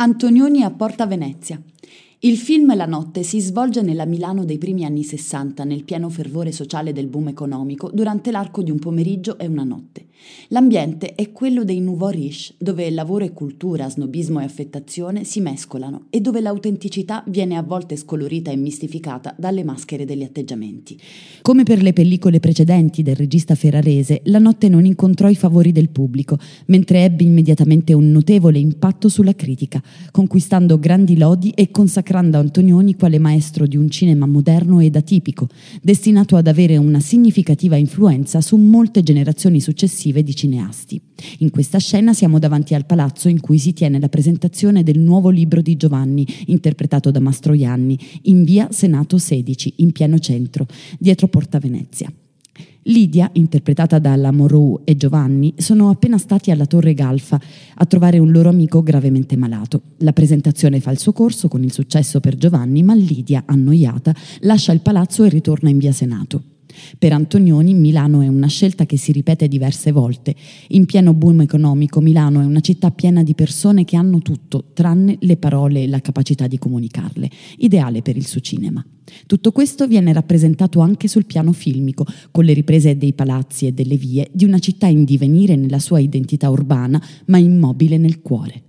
Antonioni a Porta Venezia. Il film La notte si svolge nella Milano dei primi anni Sessanta, nel pieno fervore sociale del boom economico, durante l'arco di un pomeriggio e una notte. L'ambiente è quello dei nouveau riche, dove lavoro e cultura, snobismo e affettazione si mescolano e dove l'autenticità viene a volte scolorita e mistificata dalle maschere degli atteggiamenti. Come per le pellicole precedenti del regista ferrarese, La notte non incontrò i favori del pubblico, mentre ebbe immediatamente un notevole impatto sulla critica, conquistando grandi lodi e consacrando consacrando Antonioni quale maestro di un cinema moderno ed atipico, destinato ad avere una significativa influenza su molte generazioni successive di cineasti. In questa scena siamo davanti al palazzo in cui si tiene la presentazione del nuovo libro di Giovanni, interpretato da Mastroianni, in via Senato 16, in pieno centro, dietro Porta Venezia. Lidia, interpretata dalla Moreau e Giovanni, sono appena stati alla Torre Galfa a trovare un loro amico gravemente malato. La presentazione fa il suo corso con il successo per Giovanni, ma Lidia, annoiata, lascia il palazzo e ritorna in via Senato. Per Antonioni Milano è una scelta che si ripete diverse volte. In pieno boom economico Milano è una città piena di persone che hanno tutto, tranne le parole e la capacità di comunicarle, ideale per il suo cinema. Tutto questo viene rappresentato anche sul piano filmico, con le riprese dei palazzi e delle vie di una città in divenire nella sua identità urbana, ma immobile nel cuore.